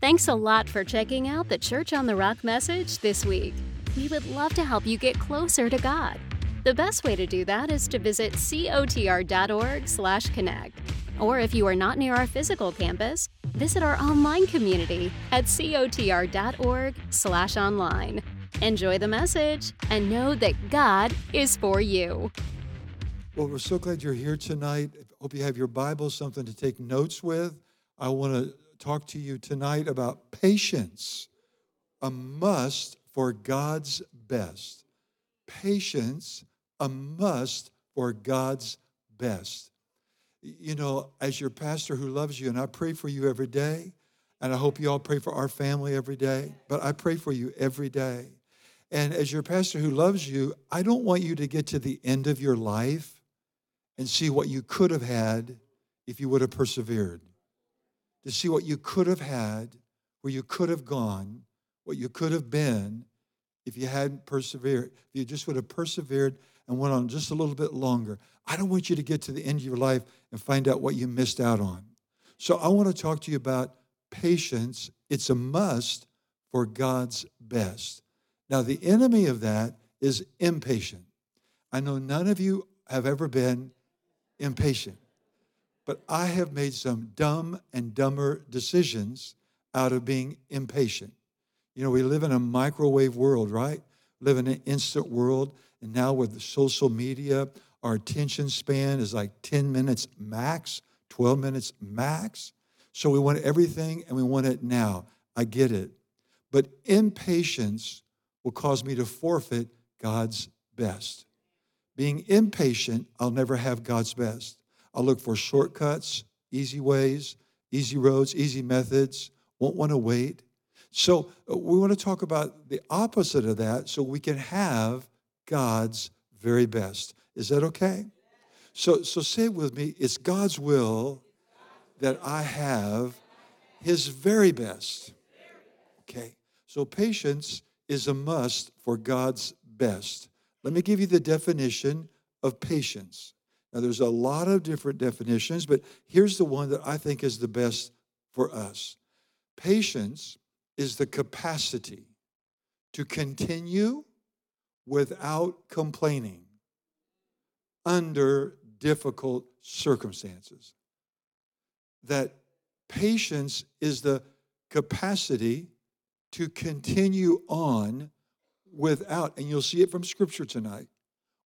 Thanks a lot for checking out the Church on the Rock message this week. We would love to help you get closer to God. The best way to do that is to visit cotr.org/connect. Or if you are not near our physical campus, visit our online community at cotr.org/online. Enjoy the message and know that God is for you. Well, we're so glad you're here tonight. Hope you have your Bible, something to take notes with. I want to talk to you tonight about patience, a must for God's best. Patience, a must for God's best. You know, as your pastor who loves you, and I pray for you every day, and I hope you all pray for our family every day, but I pray for you every day. And as your pastor who loves you, I don't want you to get to the end of your life and see what you could have had if you would have persevered. To see what you could have had, where you could have gone, what you could have been if you hadn't persevered, if you just would have persevered and went on just a little bit longer. I don't want you to get to the end of your life and find out what you missed out on. So I want to talk to you about patience. It's a must for God's best. Now, the enemy of that is impatient. I know none of you have ever been impatient, but I have made some dumb and dumber decisions out of being impatient. You know, we live in a microwave world, right? live in an instant world. And now with social media, our attention span is like 10 minutes max, 12 minutes max. So we want everything and we want it now. I get it. But impatience will cause me to forfeit God's best. Being impatient, I'll never have God's best. I'll look for shortcuts, easy ways, easy roads, easy methods, won't want to wait. So uh, we want to talk about the opposite of that so we can have God's very best. Is that okay? So, so say it with me. It's God's will that I have his very best. Okay. So patience is a must for God's best. Let me give you the definition of patience. Now, there's a lot of different definitions, but here's the one that I think is the best for us. Patience is the capacity to continue without complaining under difficult circumstances. That patience is the capacity to continue on without, and you'll see it from Scripture tonight,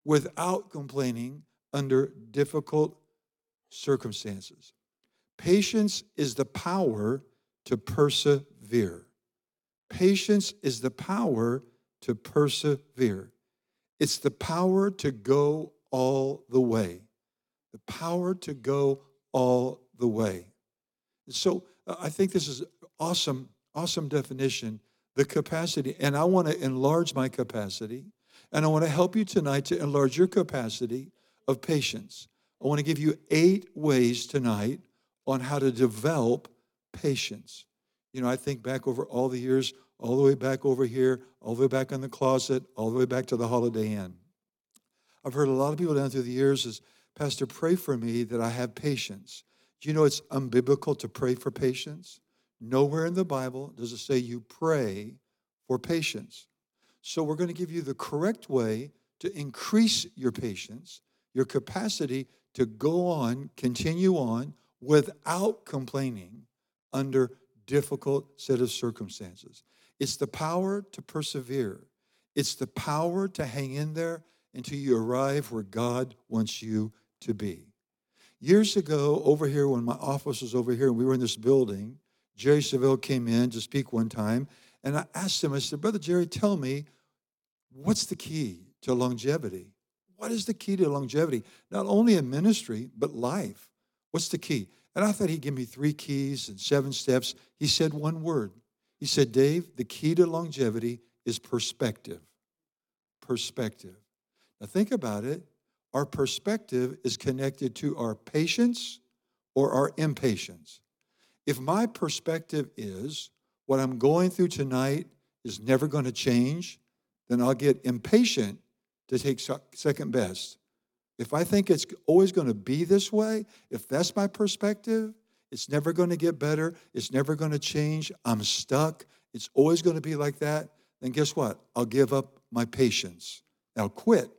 without complaining under difficult circumstances. Patience is the power to persevere. Patience is the power to persevere. It's the power to go all the way. The power to go all the way. So uh, I think this is awesome, awesome definition. The capacity, and I want to enlarge my capacity, and I want to help you tonight to enlarge your capacity of patience. I want to give you eight ways tonight on how to develop patience. You know, I think back over all the years, all the way back over here, all the way back in the closet, all the way back to the Holiday Inn. I've heard a lot of people down through the years is, Pastor, pray for me that I have patience. Do you know it's unbiblical to pray for patience? Nowhere in the Bible does it say you pray for patience. So we're going to give you the correct way to increase your patience, your capacity to go on, continue on without complaining under difficult set of circumstances. It's the power to persevere. It's the power to hang in there until you arrive where God wants you to be. Years ago, over here, when my office was over here and we were in this building, Jerry Savelle came in to speak one time, and I asked him, I said, Brother Jerry, tell me, what's the key to longevity? What is the key to longevity? Not only in ministry, but life. What's the key? And I thought he'd give me three keys and seven steps. He said one word. He said, Dave, the key to longevity is perspective. Perspective. Now think about it. Our perspective is connected to our patience or our impatience. If my perspective is what I'm going through tonight is never going to change, then I'll get impatient to take second best if I think it's always going to be this way, if that's my perspective, It's never going to get better. It's never going to change. I'm stuck. It's always going to be like that. Then guess what? I'll give up my patience. I'll quit.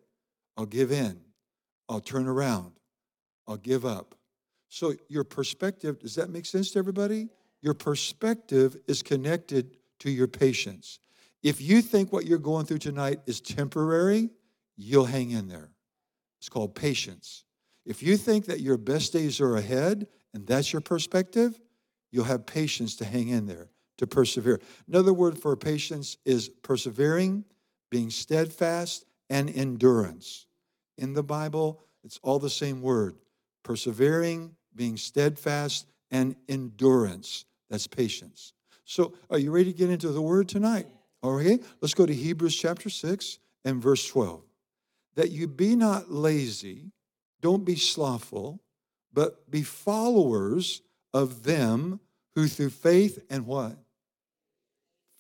I'll give in. I'll turn around. I'll give up. So, your perspective, does that make sense to everybody? Your perspective is connected to your patience. If you think what you're going through tonight is temporary, you'll hang in there. It's called patience. If you think that your best days are ahead and that's your perspective, you'll have patience to hang in there, to persevere. Another word for patience is persevering, being steadfast, and endurance. In the Bible, it's all the same word persevering, being steadfast, and endurance. That's patience. So, are you ready to get into the word tonight? Okay, let's go to Hebrews chapter 6 and verse 12. That you be not lazy, don't be slothful, but be followers of them who through faith and what?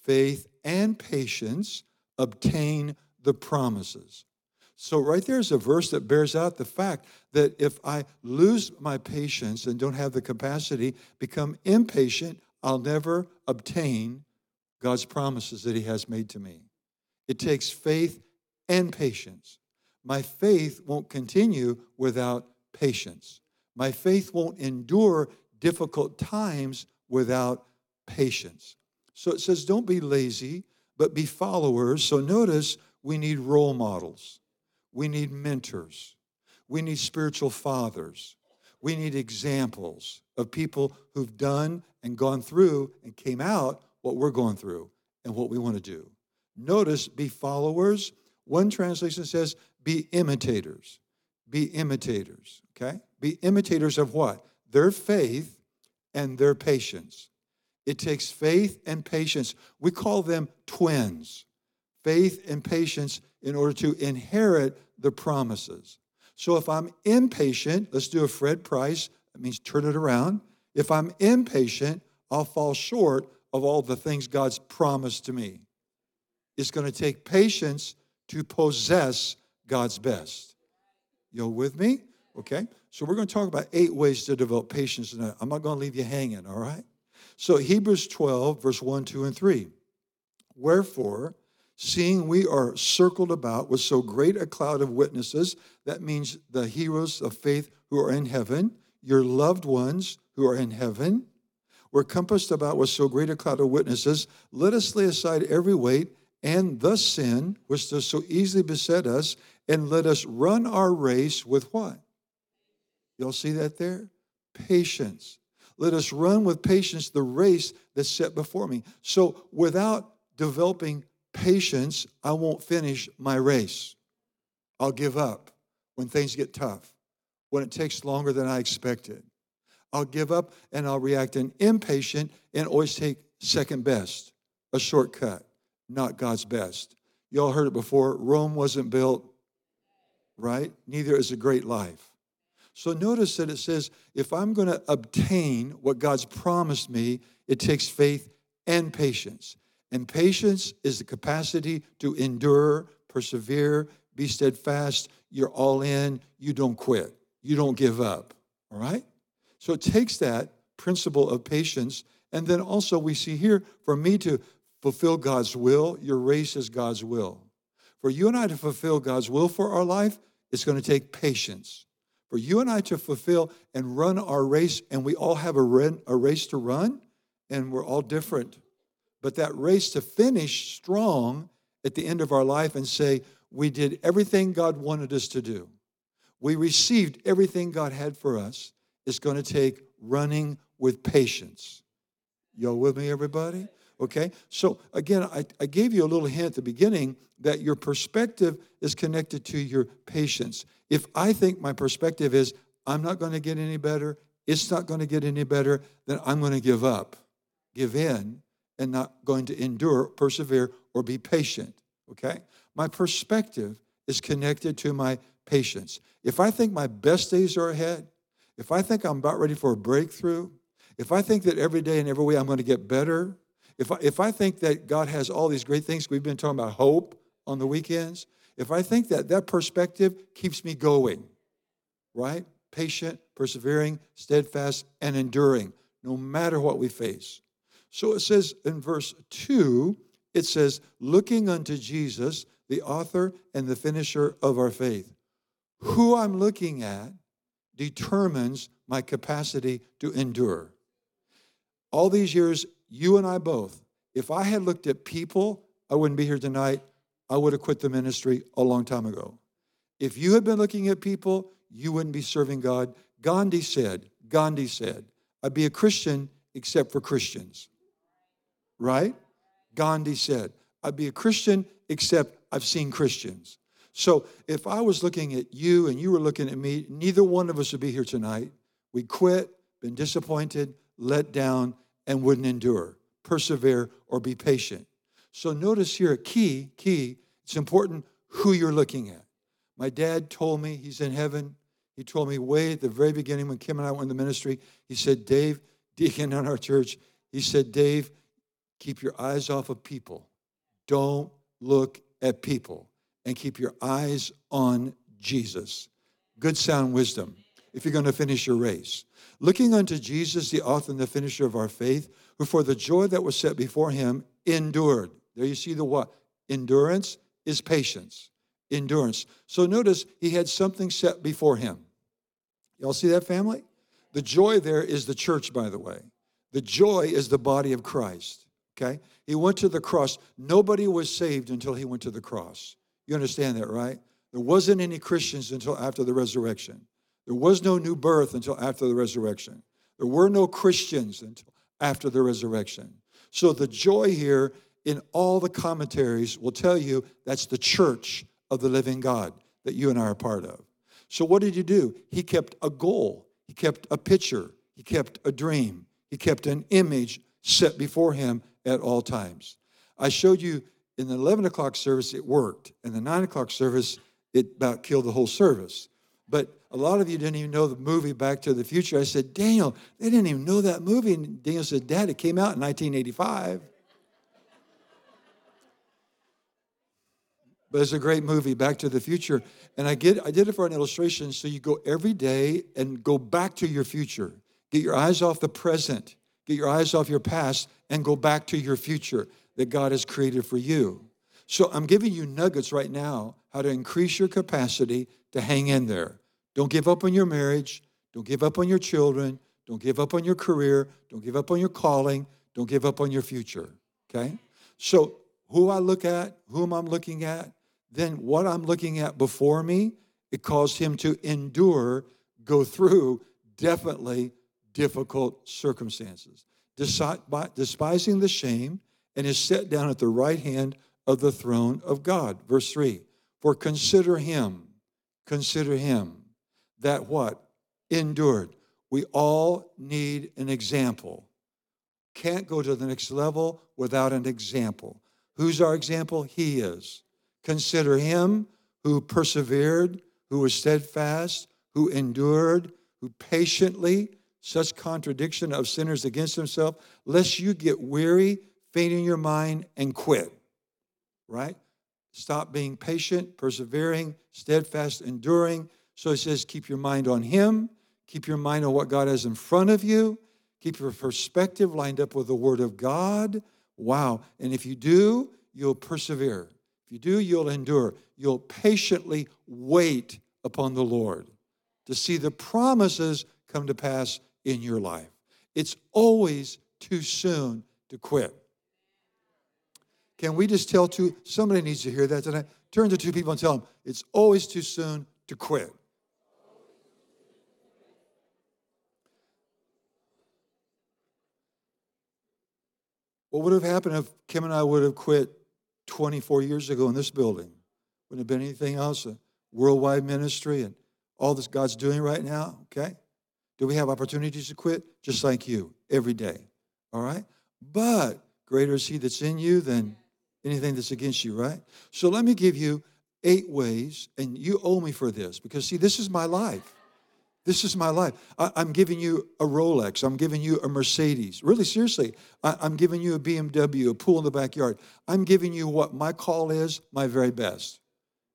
Faith and patience obtain the promises. So, right there is a verse that bears out the fact that if I lose my patience and don't have the capacity, become impatient, I'll never obtain God's promises that He has made to me. It takes faith and patience. My faith won't continue without patience. My faith won't endure difficult times without patience. So it says, don't be lazy, but be followers. So notice we need role models, we need mentors, we need spiritual fathers, we need examples of people who've done and gone through and came out what we're going through and what we want to do. Notice, be followers. One translation says, be imitators. Be imitators, okay? Be imitators of what? Their faith and their patience. It takes faith and patience. We call them twins. Faith and patience in order to inherit the promises. So if I'm impatient, let's do a Fred Price, that means turn it around. If I'm impatient, I'll fall short of all the things God's promised to me. It's going to take patience to possess God's best. You with me? Okay. So we're going to talk about eight ways to develop patience tonight. I'm not going to leave you hanging, all right? So Hebrews 12, verse 1, 2, and 3. Wherefore, seeing we are circled about with so great a cloud of witnesses, that means the heroes of faith who are in heaven, your loved ones who are in heaven, we're compassed about with so great a cloud of witnesses. Let us lay aside every weight and the sin which does so easily beset us, and let us run our race with what? Y'all see that there? Patience. Let us run with patience the race that's set before me. So without developing patience, I won't finish my race. I'll give up when things get tough, when it takes longer than I expected. I'll give up and I'll react in impatient and always take second best, a shortcut, not God's best. You all heard it before Rome wasn't built, right? Neither is a great life. So notice that it says if I'm going to obtain what God's promised me, it takes faith and patience. And patience is the capacity to endure, persevere, be steadfast. You're all in. You don't quit. You don't give up. All right? So it takes that principle of patience. And then also, we see here for me to fulfill God's will, your race is God's will. For you and I to fulfill God's will for our life, it's going to take patience. For you and I to fulfill and run our race, and we all have a, race to run, and we're all different. But that race to finish strong at the end of our life and say, we did everything God wanted us to do. We received everything God had for us is going to take running with patience. Y'all with me, everybody? Okay, so again, I, I gave you a little hint at the beginning that your perspective is connected to your patience. If I think my perspective is, I'm not going to get any better, it's not going to get any better, then I'm going to give up, give in, and not going to endure, persevere, or be patient. Okay? My perspective is connected to my patience. If I think my best days are ahead, if I think I'm about ready for a breakthrough, if I think that every day and every way I'm going to get better, if I, if I think that God has all these great things, we've been talking about hope on the weekends, if I think that that perspective keeps me going, right? Patient, persevering, steadfast, and enduring. no matter what we face. So it says in verse 2, it says, looking unto Jesus, the author and the finisher of our faith. Who I'm looking at determines my capacity to endure. All these years, you and I both, if I had looked at people, I wouldn't be here tonight. I would have quit the ministry a long time ago. If you had been looking at people, you wouldn't be serving God. Gandhi said, Gandhi said, I'd be a Christian except for Christians. Right? Gandhi said, I'd be a Christian except I've seen Christians. So if I was looking at you and you were looking at me, neither one of us would be here tonight. We'd quit, been disappointed, let down, and wouldn't endure, persevere, or be patient. So notice here, a key, key, it's important who you're looking at. My dad told me he's in heaven. He told me way at the very beginning when Kim and I went in the ministry, he said, Dave, deacon in our church, he said, Dave, keep your eyes off of people. Don't look at people and keep your eyes on Jesus. Good sound wisdom if you're going to finish your race. Looking unto Jesus, the author and the finisher of our faith, who for the joy that was set before him endured. There you see the what? Endurance is patience. Endurance. So notice he had something set before him. Y'all see that, family? The joy there is the church, by the way. The joy is the body of Christ. Okay? He went to the cross. Nobody was saved until he went to the cross. You understand that, right? There wasn't any Christians until after the resurrection. There was no new birth until after the resurrection. There were no Christians until after the resurrection. So the joy here in all the commentaries will tell you that's the church of the living God that you and I are part of. So what did he do? He kept a goal, he kept a picture, he kept a dream, he kept an image set before him at all times. I showed you in the 11 o'clock service, it worked. In the 9 o'clock service, it about killed the whole service. But a lot of you didn't even know the movie Back to the Future. I said, Daniel, they didn't even know that movie. And Daniel said, Dad, it came out in 1985. But it's a great movie, Back to the Future. And I get I did it for an illustration. So you go every day and go back to your future. Get your eyes off the present, get your eyes off your past, and go back to your future that God has created for you. So I'm giving you nuggets right now how to increase your capacity to hang in there. Don't give up on your marriage. Don't give up on your children. Don't give up on your career. Don't give up on your calling. Don't give up on your future. Okay? So, who I look at, whom I'm looking at, then what I'm looking at before me, it caused him to endure, go through definitely difficult circumstances, despising the shame, and is set down at the right hand of the throne of God. Verse 3 For consider him, consider him that what? Endured. We all need an example. Can't go to the next level without an example. Who's our example? He is. Consider him who persevered, who was steadfast, who endured, who patiently, such contradiction of sinners against himself, lest you get weary, faint in your mind, and quit. Right? Stop being patient, persevering, steadfast, enduring, so he says, keep your mind on him, keep your mind on what God has in front of you, keep your perspective lined up with the word of God. Wow. And if you do, you'll persevere. If you do, you'll endure. You'll patiently wait upon the Lord to see the promises come to pass in your life. It's always too soon to quit. Can we just tell two? Somebody needs to hear that tonight. Turn to two people and tell them it's always too soon to quit. What would have happened if Kim and I would have quit 24 years ago in this building? Wouldn't have been anything else, a worldwide ministry and all this God's doing right now, okay? Do we have opportunities to quit? Just like you, every day, all right? But greater is He that's in you than anything that's against you, right? So let me give you eight ways, and you owe me for this because, see, this is my life. This is my life. I, am giving you a Rolex. I'm giving you a Mercedes. Really, seriously, I, I'm giving you a BMW, a pool in the backyard. I'm giving you what my call is, my very best.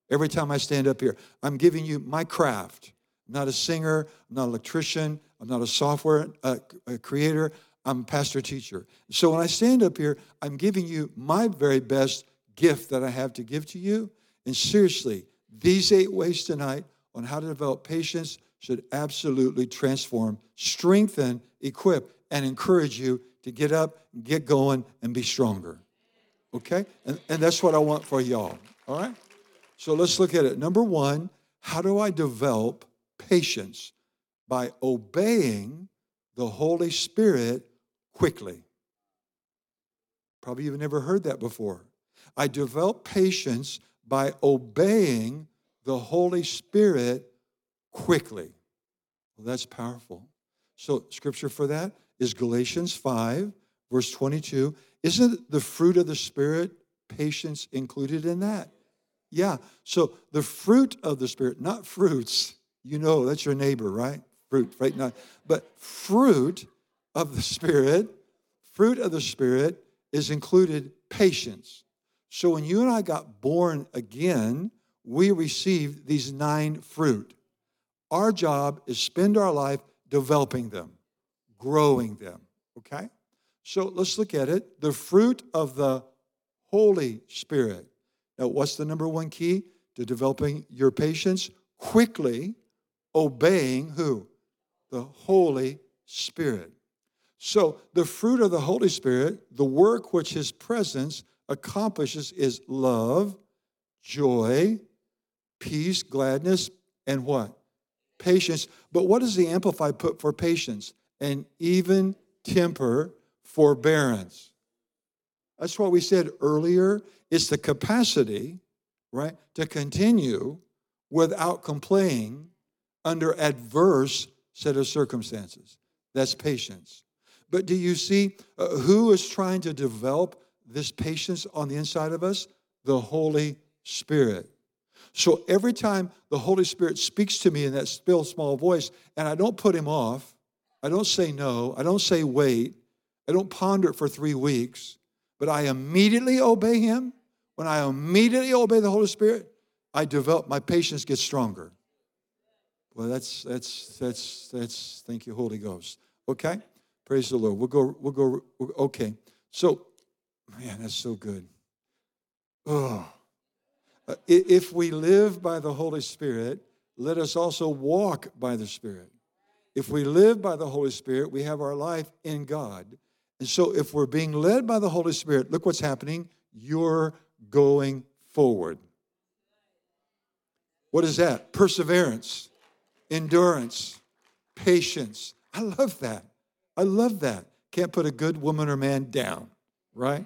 Every time I stand up here, I'm giving you my craft. I'm not a singer, I'm not an electrician, I'm not a software uh, creator. I'm a pastor teacher. So when I stand up here, I'm giving you my very best gift that I have to give to you. And seriously, these eight ways tonight on how to develop patience should absolutely transform, strengthen, equip, and encourage you to get up, get going, and be stronger. Okay? And, and that's what I want for y'all. All right? So let's look at it. Number one, how do I develop patience? By obeying the Holy Spirit quickly. Probably you've never heard that before. I develop patience by obeying the Holy Spirit quickly. Well, that's powerful. So, scripture for that is Galatians 5, verse 22. Isn't the fruit of the Spirit patience included in that? Yeah. So, the fruit of the Spirit, not fruits, you know, that's your neighbor, right? Fruit, right? Not, but fruit of the Spirit, fruit of the Spirit is included patience. So, when you and I got born again, we received these nine fruit. Our job is spend our life developing them growing them. Okay? So let's look at it. The fruit of the Holy Spirit. Now, what's the number one key to developing your patience? Quickly obeying who? The Holy Spirit. So, the fruit of the Holy Spirit, the work which His presence accomplishes is love, joy, peace, gladness, and what? Patience. But what does the Amplified put for patience? and even temper, forbearance. That's what we said earlier. It's the capacity, right, to continue without complaining under adverse set of circumstances. That's patience. But do you see uh, who is trying to develop this patience on the inside of us? The Holy Spirit. So every time the Holy Spirit speaks to me in that still small voice, and I don't put him off, I don't say no. I don't say wait. I don't ponder it for three weeks, but I immediately obey Him. When I immediately obey the Holy Spirit, I develop, my patience gets stronger. Well, that's, that's, that's, that's, thank you, Holy Ghost. Okay? Praise the Lord. We'll go, we'll go, okay. So, man, that's so good. Oh. Uh, if we live by the Holy Spirit, let us also walk by the Spirit. If we live by the Holy Spirit, we have our life in God. And so if we're being led by the Holy Spirit, look what's happening. You're going forward. What is that? Perseverance, endurance, patience. I love that. I love that. Can't put a good woman or man down, right?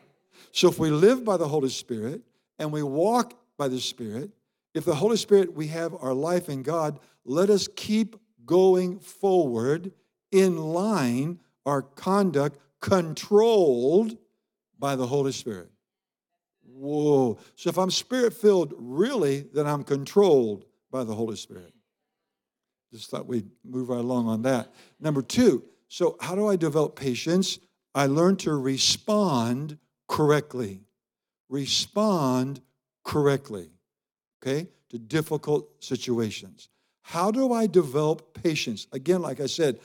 So if we live by the Holy Spirit and we walk by the Spirit, if the Holy Spirit, we have our life in God, let us keep going forward in line, our conduct controlled by the Holy Spirit. Whoa. So if I'm spirit filled, really, then I'm controlled by the Holy Spirit. Just thought we'd move right along on that. Number two, so how do I develop patience? I learn to respond correctly. Respond correctly, okay, to difficult situations. How do I develop patience? Again, like I said,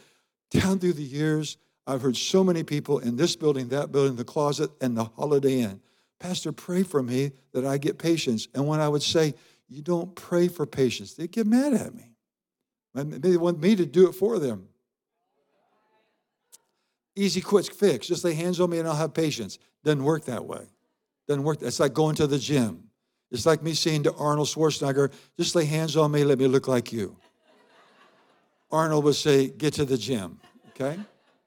down through the years, I've heard so many people in this building, that building, the closet, and the Holiday Inn. Pastor, pray for me that I get patience. And when I would say, You don't pray for patience, they get mad at me. They want me to do it for them. Easy, quick fix. Just lay hands on me and I'll have patience. Doesn't work that way. Doesn't work. It's like going to the gym. It's like me saying to Arnold Schwarzenegger, just lay hands on me, let me look like you. Arnold would say, get to the gym, okay?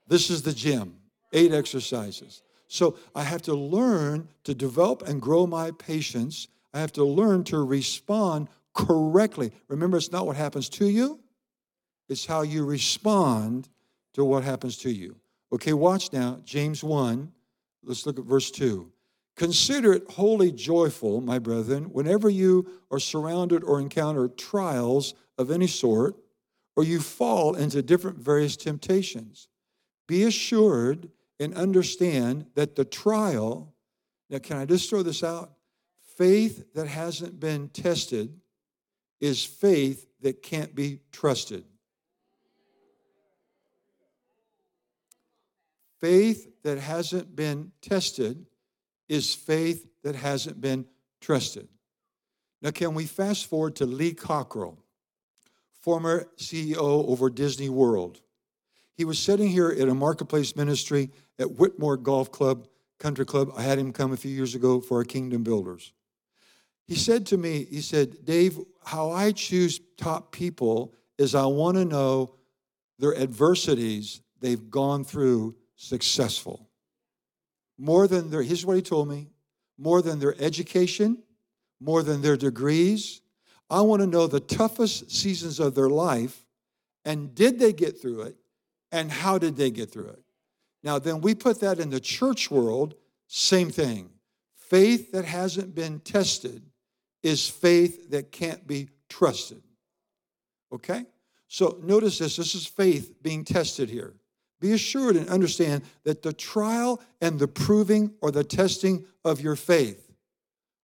This is the gym, eight exercises. So I have to learn to develop and grow my patience. I have to learn to respond correctly. Remember, it's not what happens to you, it's how you respond to what happens to you. Okay, watch now, James 1. Let's look at verse 2. Consider it wholly joyful, my brethren, whenever you are surrounded or encounter trials of any sort, or you fall into different various temptations. Be assured and understand that the trial, now, can I just throw this out? Faith that hasn't been tested is faith that can't be trusted. faith that hasn't been tested is faith that hasn't been trusted. Now, can we fast forward to Lee Cockrell, former CEO over Disney World? He was sitting here at a marketplace ministry at Whitmoor Golf Club, Country Club. I had him come a few years ago for our Kingdom Builders. He said to me, he said, Dave, how I choose top people is I want to know their adversities they've gone through successful. More than their, here's what he told me, more than their education, more than their degrees. I want to know the toughest seasons of their life and did they get through it and how did they get through it? Now, then we put that in the church world, same thing. Faith that hasn't been tested is faith that can't be trusted. Okay? So notice this this is faith being tested here. Be assured and understand that the trial and the proving or the testing of your faith,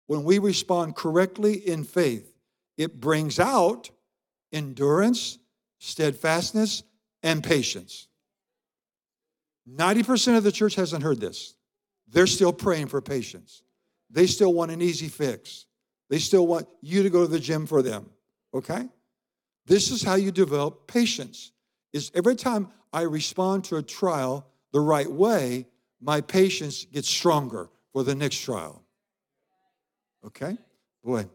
when we respond correctly in faith, it brings out endurance, steadfastness, and patience. 90% of the church hasn't heard this. They're still praying for patience. They still want an easy fix. They still want you to go to the gym for them. Okay? This is how you develop patience. Is every time I respond to a trial the right way, my patience gets stronger for the next trial. Okay? Boy.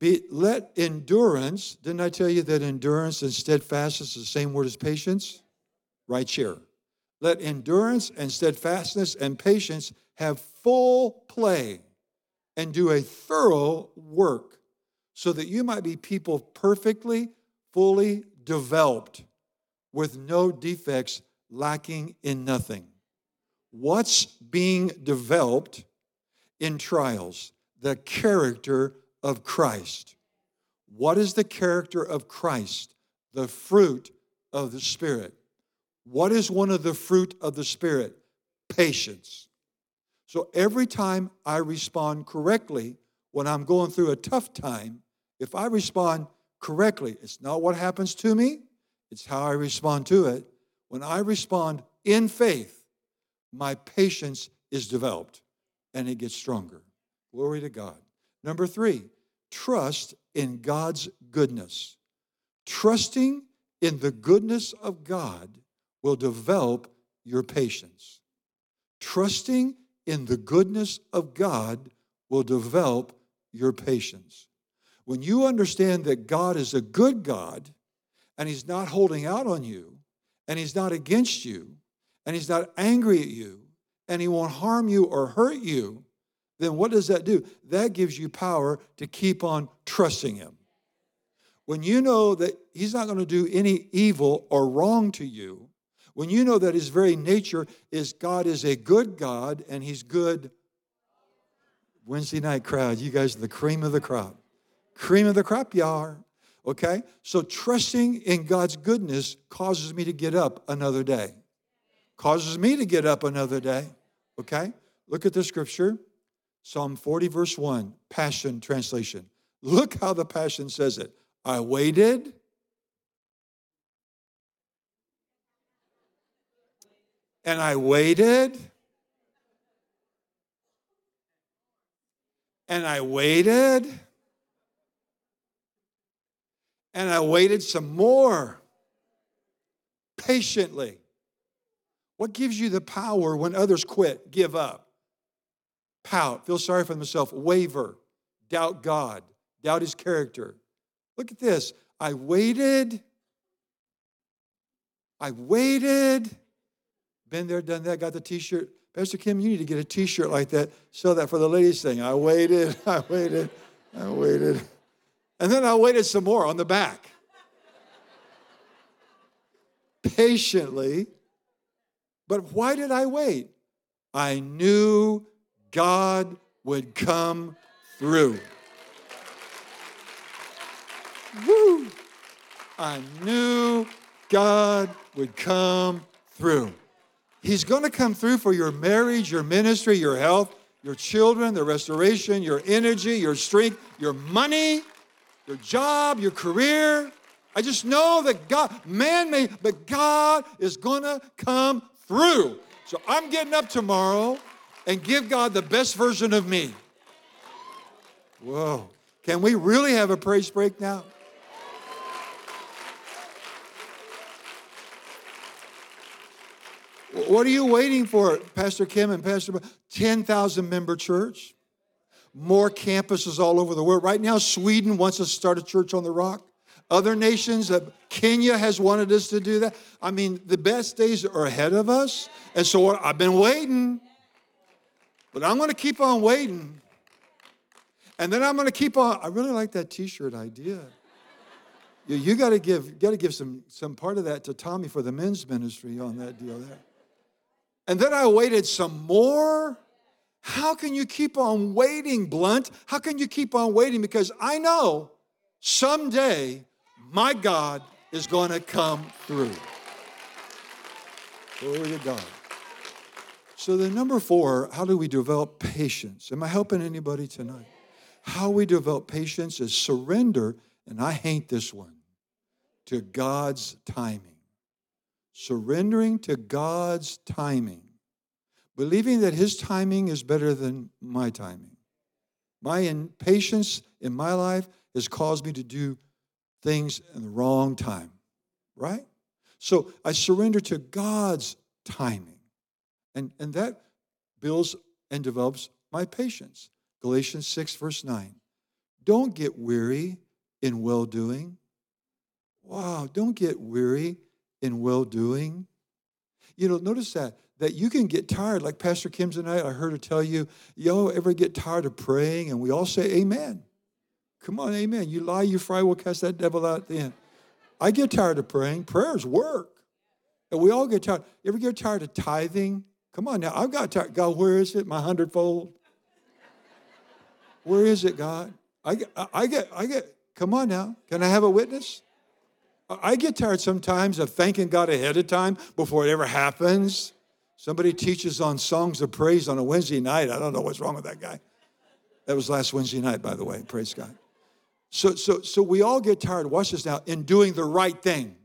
Be, let endurance, didn't I tell you that endurance and steadfastness is the same word as patience? Right here. Let endurance and steadfastness and patience have full play and do a thorough work so that you might be people perfectly, fully developed with no defects, lacking in nothing. What's being developed in trials? The character of Christ. What is the character of Christ? The fruit of the Spirit. What is one of the fruit of the Spirit? Patience. So every time I respond correctly when I'm going through a tough time, if I respond correctly, it's not what happens to me, it's how I respond to it. When I respond in faith, my patience is developed and it gets stronger. Glory to God. Number three, trust in God's goodness. Trusting in the goodness of God will develop your patience. Trusting in the goodness of God will develop your patience. When you understand that God is a good God and He's not holding out on you and He's not against you and He's not angry at you and He won't harm you or hurt you, then what does that do? That gives you power to keep on trusting Him. When you know that He's not going to do any evil or wrong to you, when you know that His very nature is God is a good God and He's good. Wednesday night crowd, you guys are the cream of the crop cream of the crop you are. Okay? So trusting in God's goodness causes me to get up another day. Causes me to get up another day. Okay? Look at the scripture. Psalm 40, verse 1, Passion Translation. Look how the Passion says it. I waited. And I waited. And I waited and I waited some more patiently. What gives you the power when others quit, give up, pout, feel sorry for themselves, waver, doubt God, doubt his character? Look at this. I waited. I waited. Been there, done that, got the t shirt. Pastor Kim, you need to get a t shirt like that. Sell that for the ladies thing. I waited, I waited, I waited. And then I waited some more on the back. Patiently. But why did I wait? I knew God would come through. Woo! I knew God would come through. He's going to come through for your marriage, your ministry, your health, your children, the restoration, your energy, your strength, your money your job, your career. I just know that God, man may, but God is gonna come through. So I'm getting up tomorrow and give God the best version of me. Whoa. Can we really have a praise break now? What are you waiting for, Pastor Kim and Pastor? 10,000 member church, more campuses all over the world. Right now, Sweden wants us to start a church on the rock. Other nations, uh, Kenya has wanted us to do that. I mean, the best days are ahead of us. And so I've been waiting, but I'm going to keep on waiting. And then I'm going to keep on. I really like that t shirt idea. You, you got to give, got to give some, some part of that to Tommy for the men's ministry on that deal there. And then I waited some more. How can you keep on waiting, Blunt? How can you keep on waiting? Because I know someday my God is going to come through. Glory to God. So, the number four, how do we develop patience? Am I helping anybody tonight? How we develop patience is surrender, and I hate this one, to God's timing surrendering to God's timing, believing that His timing is better than my timing. My impatience in my life has caused me to do things in the wrong time, right? So I surrender to God's timing. And, and that builds and develops my patience. Galatians 6, verse 9. Don't get weary in well doing. Wow, don't get weary in well doing. You know, notice that that you can get tired, like Pastor Kim tonight. I heard her tell you, yo, ever get tired of praying? And we all say, Amen. Come on, amen. You lie, you fry, we'll cast that devil out at the end. I get tired of praying. Prayers work. And we all get tired. You ever get tired of tithing? Come on now. I've got tired. God, where is it? My hundredfold. Where is it, God? I get, I get, I get, come on now. Can I have a witness? I get tired sometimes of thanking God ahead of time before it ever happens. Somebody teaches on songs of praise on a Wednesday night. I don't know what's wrong with that guy. That was last Wednesday night, by the way. Praise God. So, so, so we all get tired, watch this now, in doing the right thing.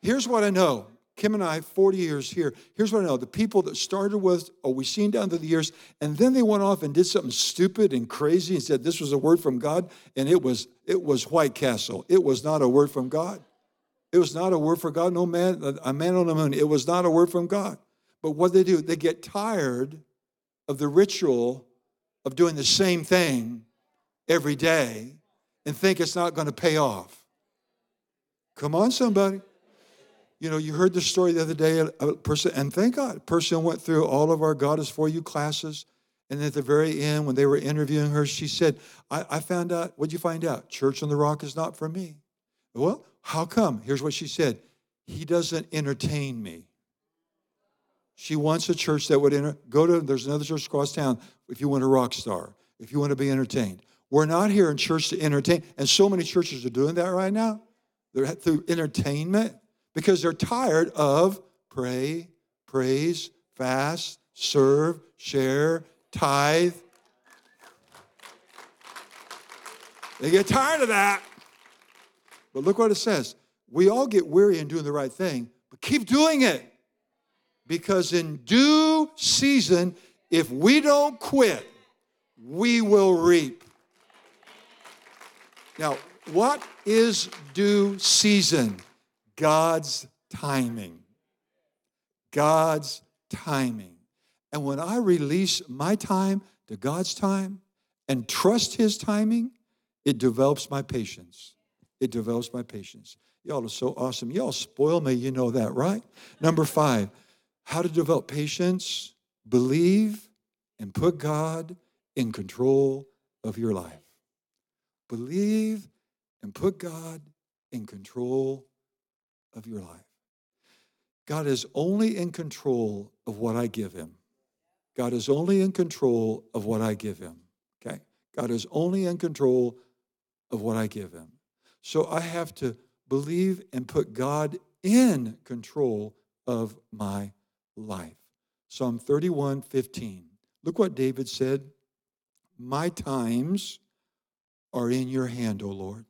Here's what I know. Kim and I, 40 years here, here's what I know. The people that started with, oh, we've seen down through the years, and then they went off and did something stupid and crazy and said this was a word from God, and it was it was White Castle. It was not a word from God. It was not a word for God. No man, a man on the moon. It was not a word from God. But what they do, they get tired of the ritual of doing the same thing every day and think it's not going to pay off. Come on, somebody. You know, you heard the story the other day. A person, and thank God, a person went through all of our God is for you classes. And at the very end, when they were interviewing her, she said, I, I found out, what'd you find out? Church on the Rock is not for me. Well, how come? Here's what she said He doesn't entertain me. She wants a church that would go to, there's another church across town if you want a rock star, if you want to be entertained. We're not here in church to entertain. And so many churches are doing that right now. They're through entertainment because they're tired of pray, praise, fast, serve, share, tithe. They get tired of that. But look what it says. We all get weary in doing the right thing, but keep doing it. Because in due season, if we don't quit, we will reap. Now, what is due season? God's timing. God's timing. And when I release my time to God's time and trust His timing, it develops my patience it develops my patience. Y'all are so awesome. Y'all spoil me, you know that, right? Number five, how to develop patience, believe, and put God in control of your life. Believe and put God in control of your life. God is only in control of what I give him. God is only in control of what I give him. Okay? God is only in control of what I give him. So I have to believe and put God in control of my life. Psalm 31 15. Look what David said My times are in your hand, O Lord.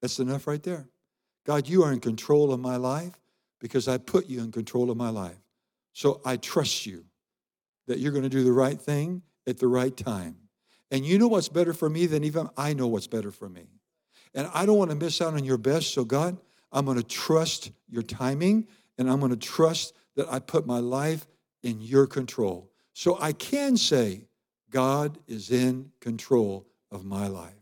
That's enough right there. God, you are in control of my life because I put you in control of my life. So I trust you that you're going to do the right thing at the right time. And you know what's better for me than even I know what's better for me. And I don't want to miss out on your best. So, God, I'm going to trust your timing and I'm going to trust that I put my life in your control. So I can say, God is in control of my life.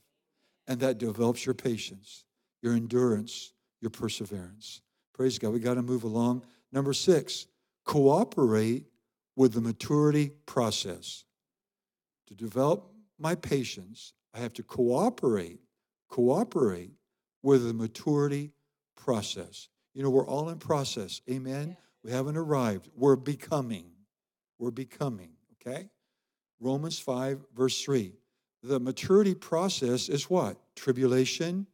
And that develops your patience, your endurance, your perseverance. Praise God. We got to move along. Number six, cooperate with the maturity process. To develop my patience, I have to cooperate, cooperate with the maturity process. You know, we're all in process. Amen. We haven't arrived. We're becoming. We're becoming, okay? Romans 5, verse 3. The maturity process is what? Tribulation,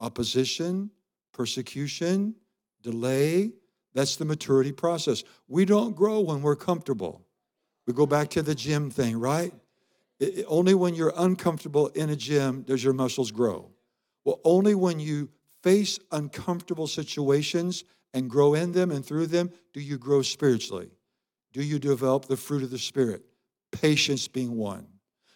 opposition, persecution, delay. That's the maturity process. We don't grow when we're comfortable. We go back to the gym thing, right? It, only when you're uncomfortable in a gym does your muscles grow. Well, only when you face uncomfortable situations and grow in them and through them do you grow spiritually. Do you develop the fruit of the Spirit? Patience being one.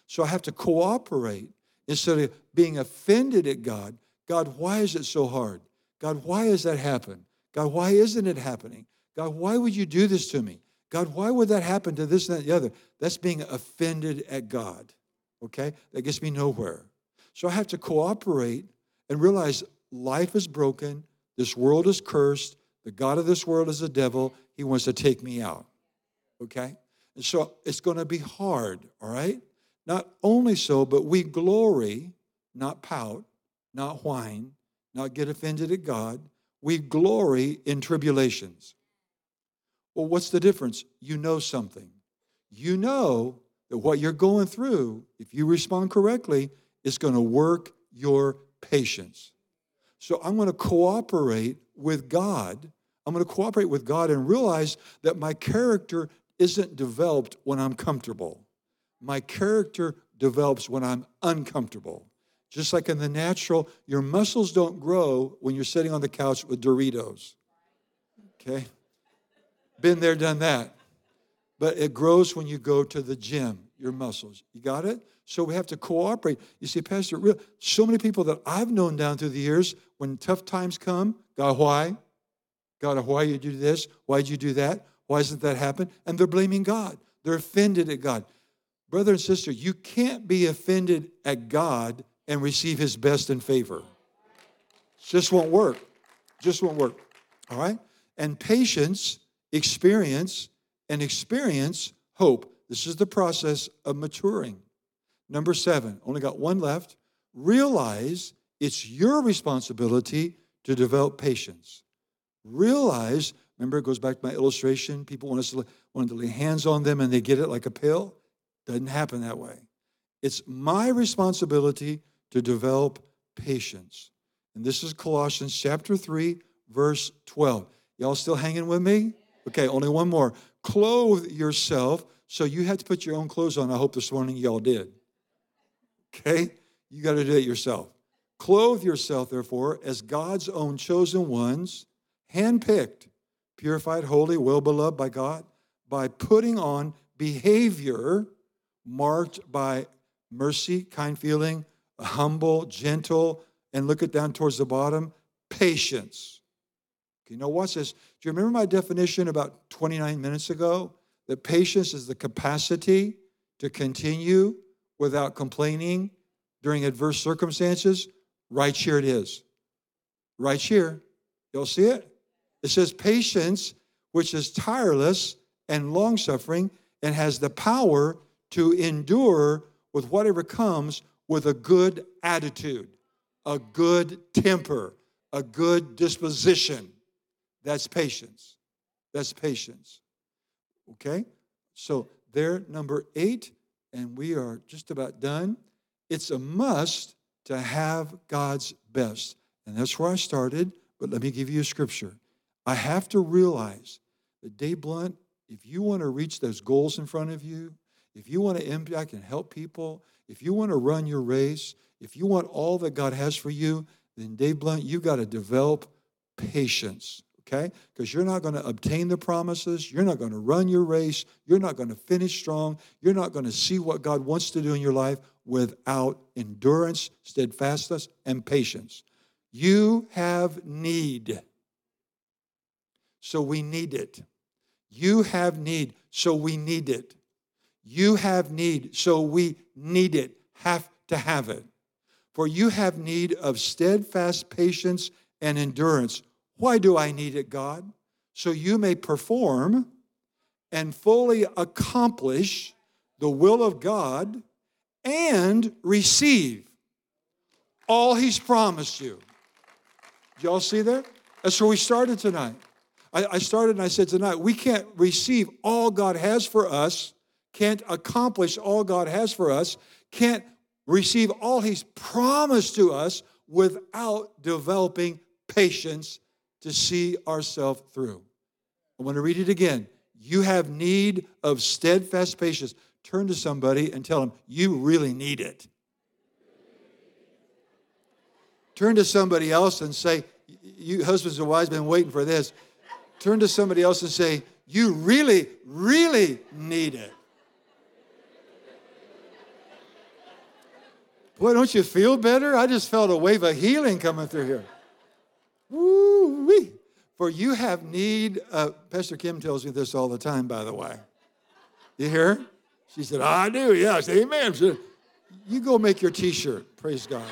So I have to cooperate instead of being offended at God. God, why is it so hard? God, why has that happened? God, why isn't it happening? God, why would you do this to me? God, why would that happen to this and that and the other? That's being offended at God. Okay? That gets me nowhere. So I have to cooperate and realize life is broken, this world is cursed, the God of this world is the devil, he wants to take me out. Okay? And so it's going to be hard, all right? Not only so, but we glory, not pout, not whine, not get offended at God. We glory in tribulations. Well, what's the difference? You know something. You know that what you're going through, if you respond correctly, is going to work your patience. So I'm going to cooperate with God. I'm going to cooperate with God and realize that my character isn't developed when I'm comfortable. My character develops when I'm uncomfortable. Just like in the natural, your muscles don't grow when you're sitting on the couch with Doritos. Okay? Been there, done that. But it grows when you go to the gym, your muscles. You got it? So we have to cooperate. You see, Pastor, so many people that I've known down through the years, when tough times come, God, why? God, why you do this? Why'd you do that? Why doesn't that happen? And they're blaming God. They're offended at God. Brother and sister, you can't be offended at God and receive his best and favor. Just won't work. Just won't work. All right? And patience, experience, and experience hope. This is the process of maturing. Number seven, only got one left. Realize it's your responsibility to develop patience. Realize, remember, it goes back to my illustration. People want us to, want to lay hands on them and they get it like a pill. Doesn't happen that way. It's my responsibility to develop patience. And this is Colossians chapter 3, verse 12. Y'all still hanging with me? Okay, only one more. Clothe yourself. So you had to put your own clothes on. I hope this morning y'all did. Okay? You got to do it yourself. Clothe yourself, therefore, as God's own chosen ones, handpicked, purified, holy, well beloved by God, by putting on behavior marked by mercy, kind feeling, humble, gentle, and look it down towards the bottom, patience. Okay, now watch this. Do you remember my definition about 29 minutes ago? That patience is the capacity to continue without complaining during adverse circumstances. Right here it is. Right here. You'll see it? It says patience, which is tireless and long suffering and has the power to endure with whatever comes with a good attitude, a good temper, a good disposition. That's patience. That's patience. Okay? So there, number eight, and we are just about done. It's a must to have God's best. And that's where I started, but let me give you a scripture. I have to realize that Dave Blunt, if you want to reach those goals in front of you, if you want to impact and help people, if you want to run your race, if you want all that God has for you, then Dave Blunt, you've got to develop patience. Okay? Because you're not going to obtain the promises. You're not going to run your race. You're not going to finish strong. You're not going to see what God wants to do in your life without endurance, steadfastness, and patience. You have need. So we need it. You have need. So we need it. You have need. So we need it. Have to have it. For you have need of steadfast patience and endurance. Why do I need it, God? So you may perform and fully accomplish the will of God and receive all He's promised you. Did y'all see that? That's where we started tonight. I, I started and I said tonight, we can't receive all God has for us, can't accomplish all God has for us, can't receive all He's promised to us without developing patience to see ourselves through. I want to read it again. You have need of steadfast patience. Turn to somebody and tell them, you really need it. Turn to somebody else and say, you husbands and wives been waiting for this. Turn to somebody else and say, you really, really need it. Boy, don't you feel better? I just felt a wave of healing coming through here. Woo wee. For you have need. Pastor Kim tells me this all the time, by the way. You hear? She said, I do, yes, amen. Said, you go make your t shirt. Praise God.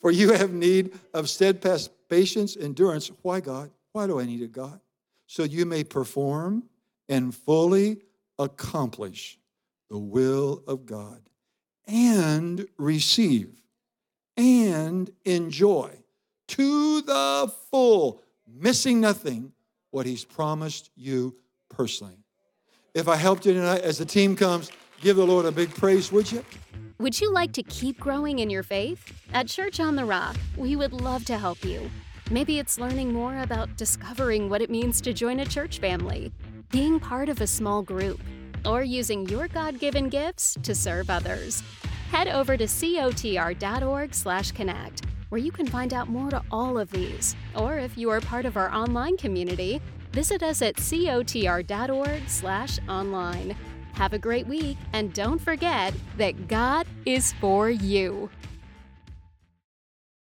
For you have need of steadfast patience, endurance. Why, God? Why do I need it, God? So you may perform and fully accomplish the will of God and receive and enjoy to the full, missing nothing, what He's promised you personally. If I helped you tonight, as the team comes, give the Lord a big praise, would you? Would you like to keep growing in your faith? At Church on the Rock, we would love to help you. Maybe it's learning more about discovering what it means to join a church family, being part of a small group, or using your God-given gifts to serve others. Head over to cotr.org/connect where you can find out more to all of these. Or if you are part of our online community, visit us at cotr.org/online. Have a great week and don't forget that God is for you.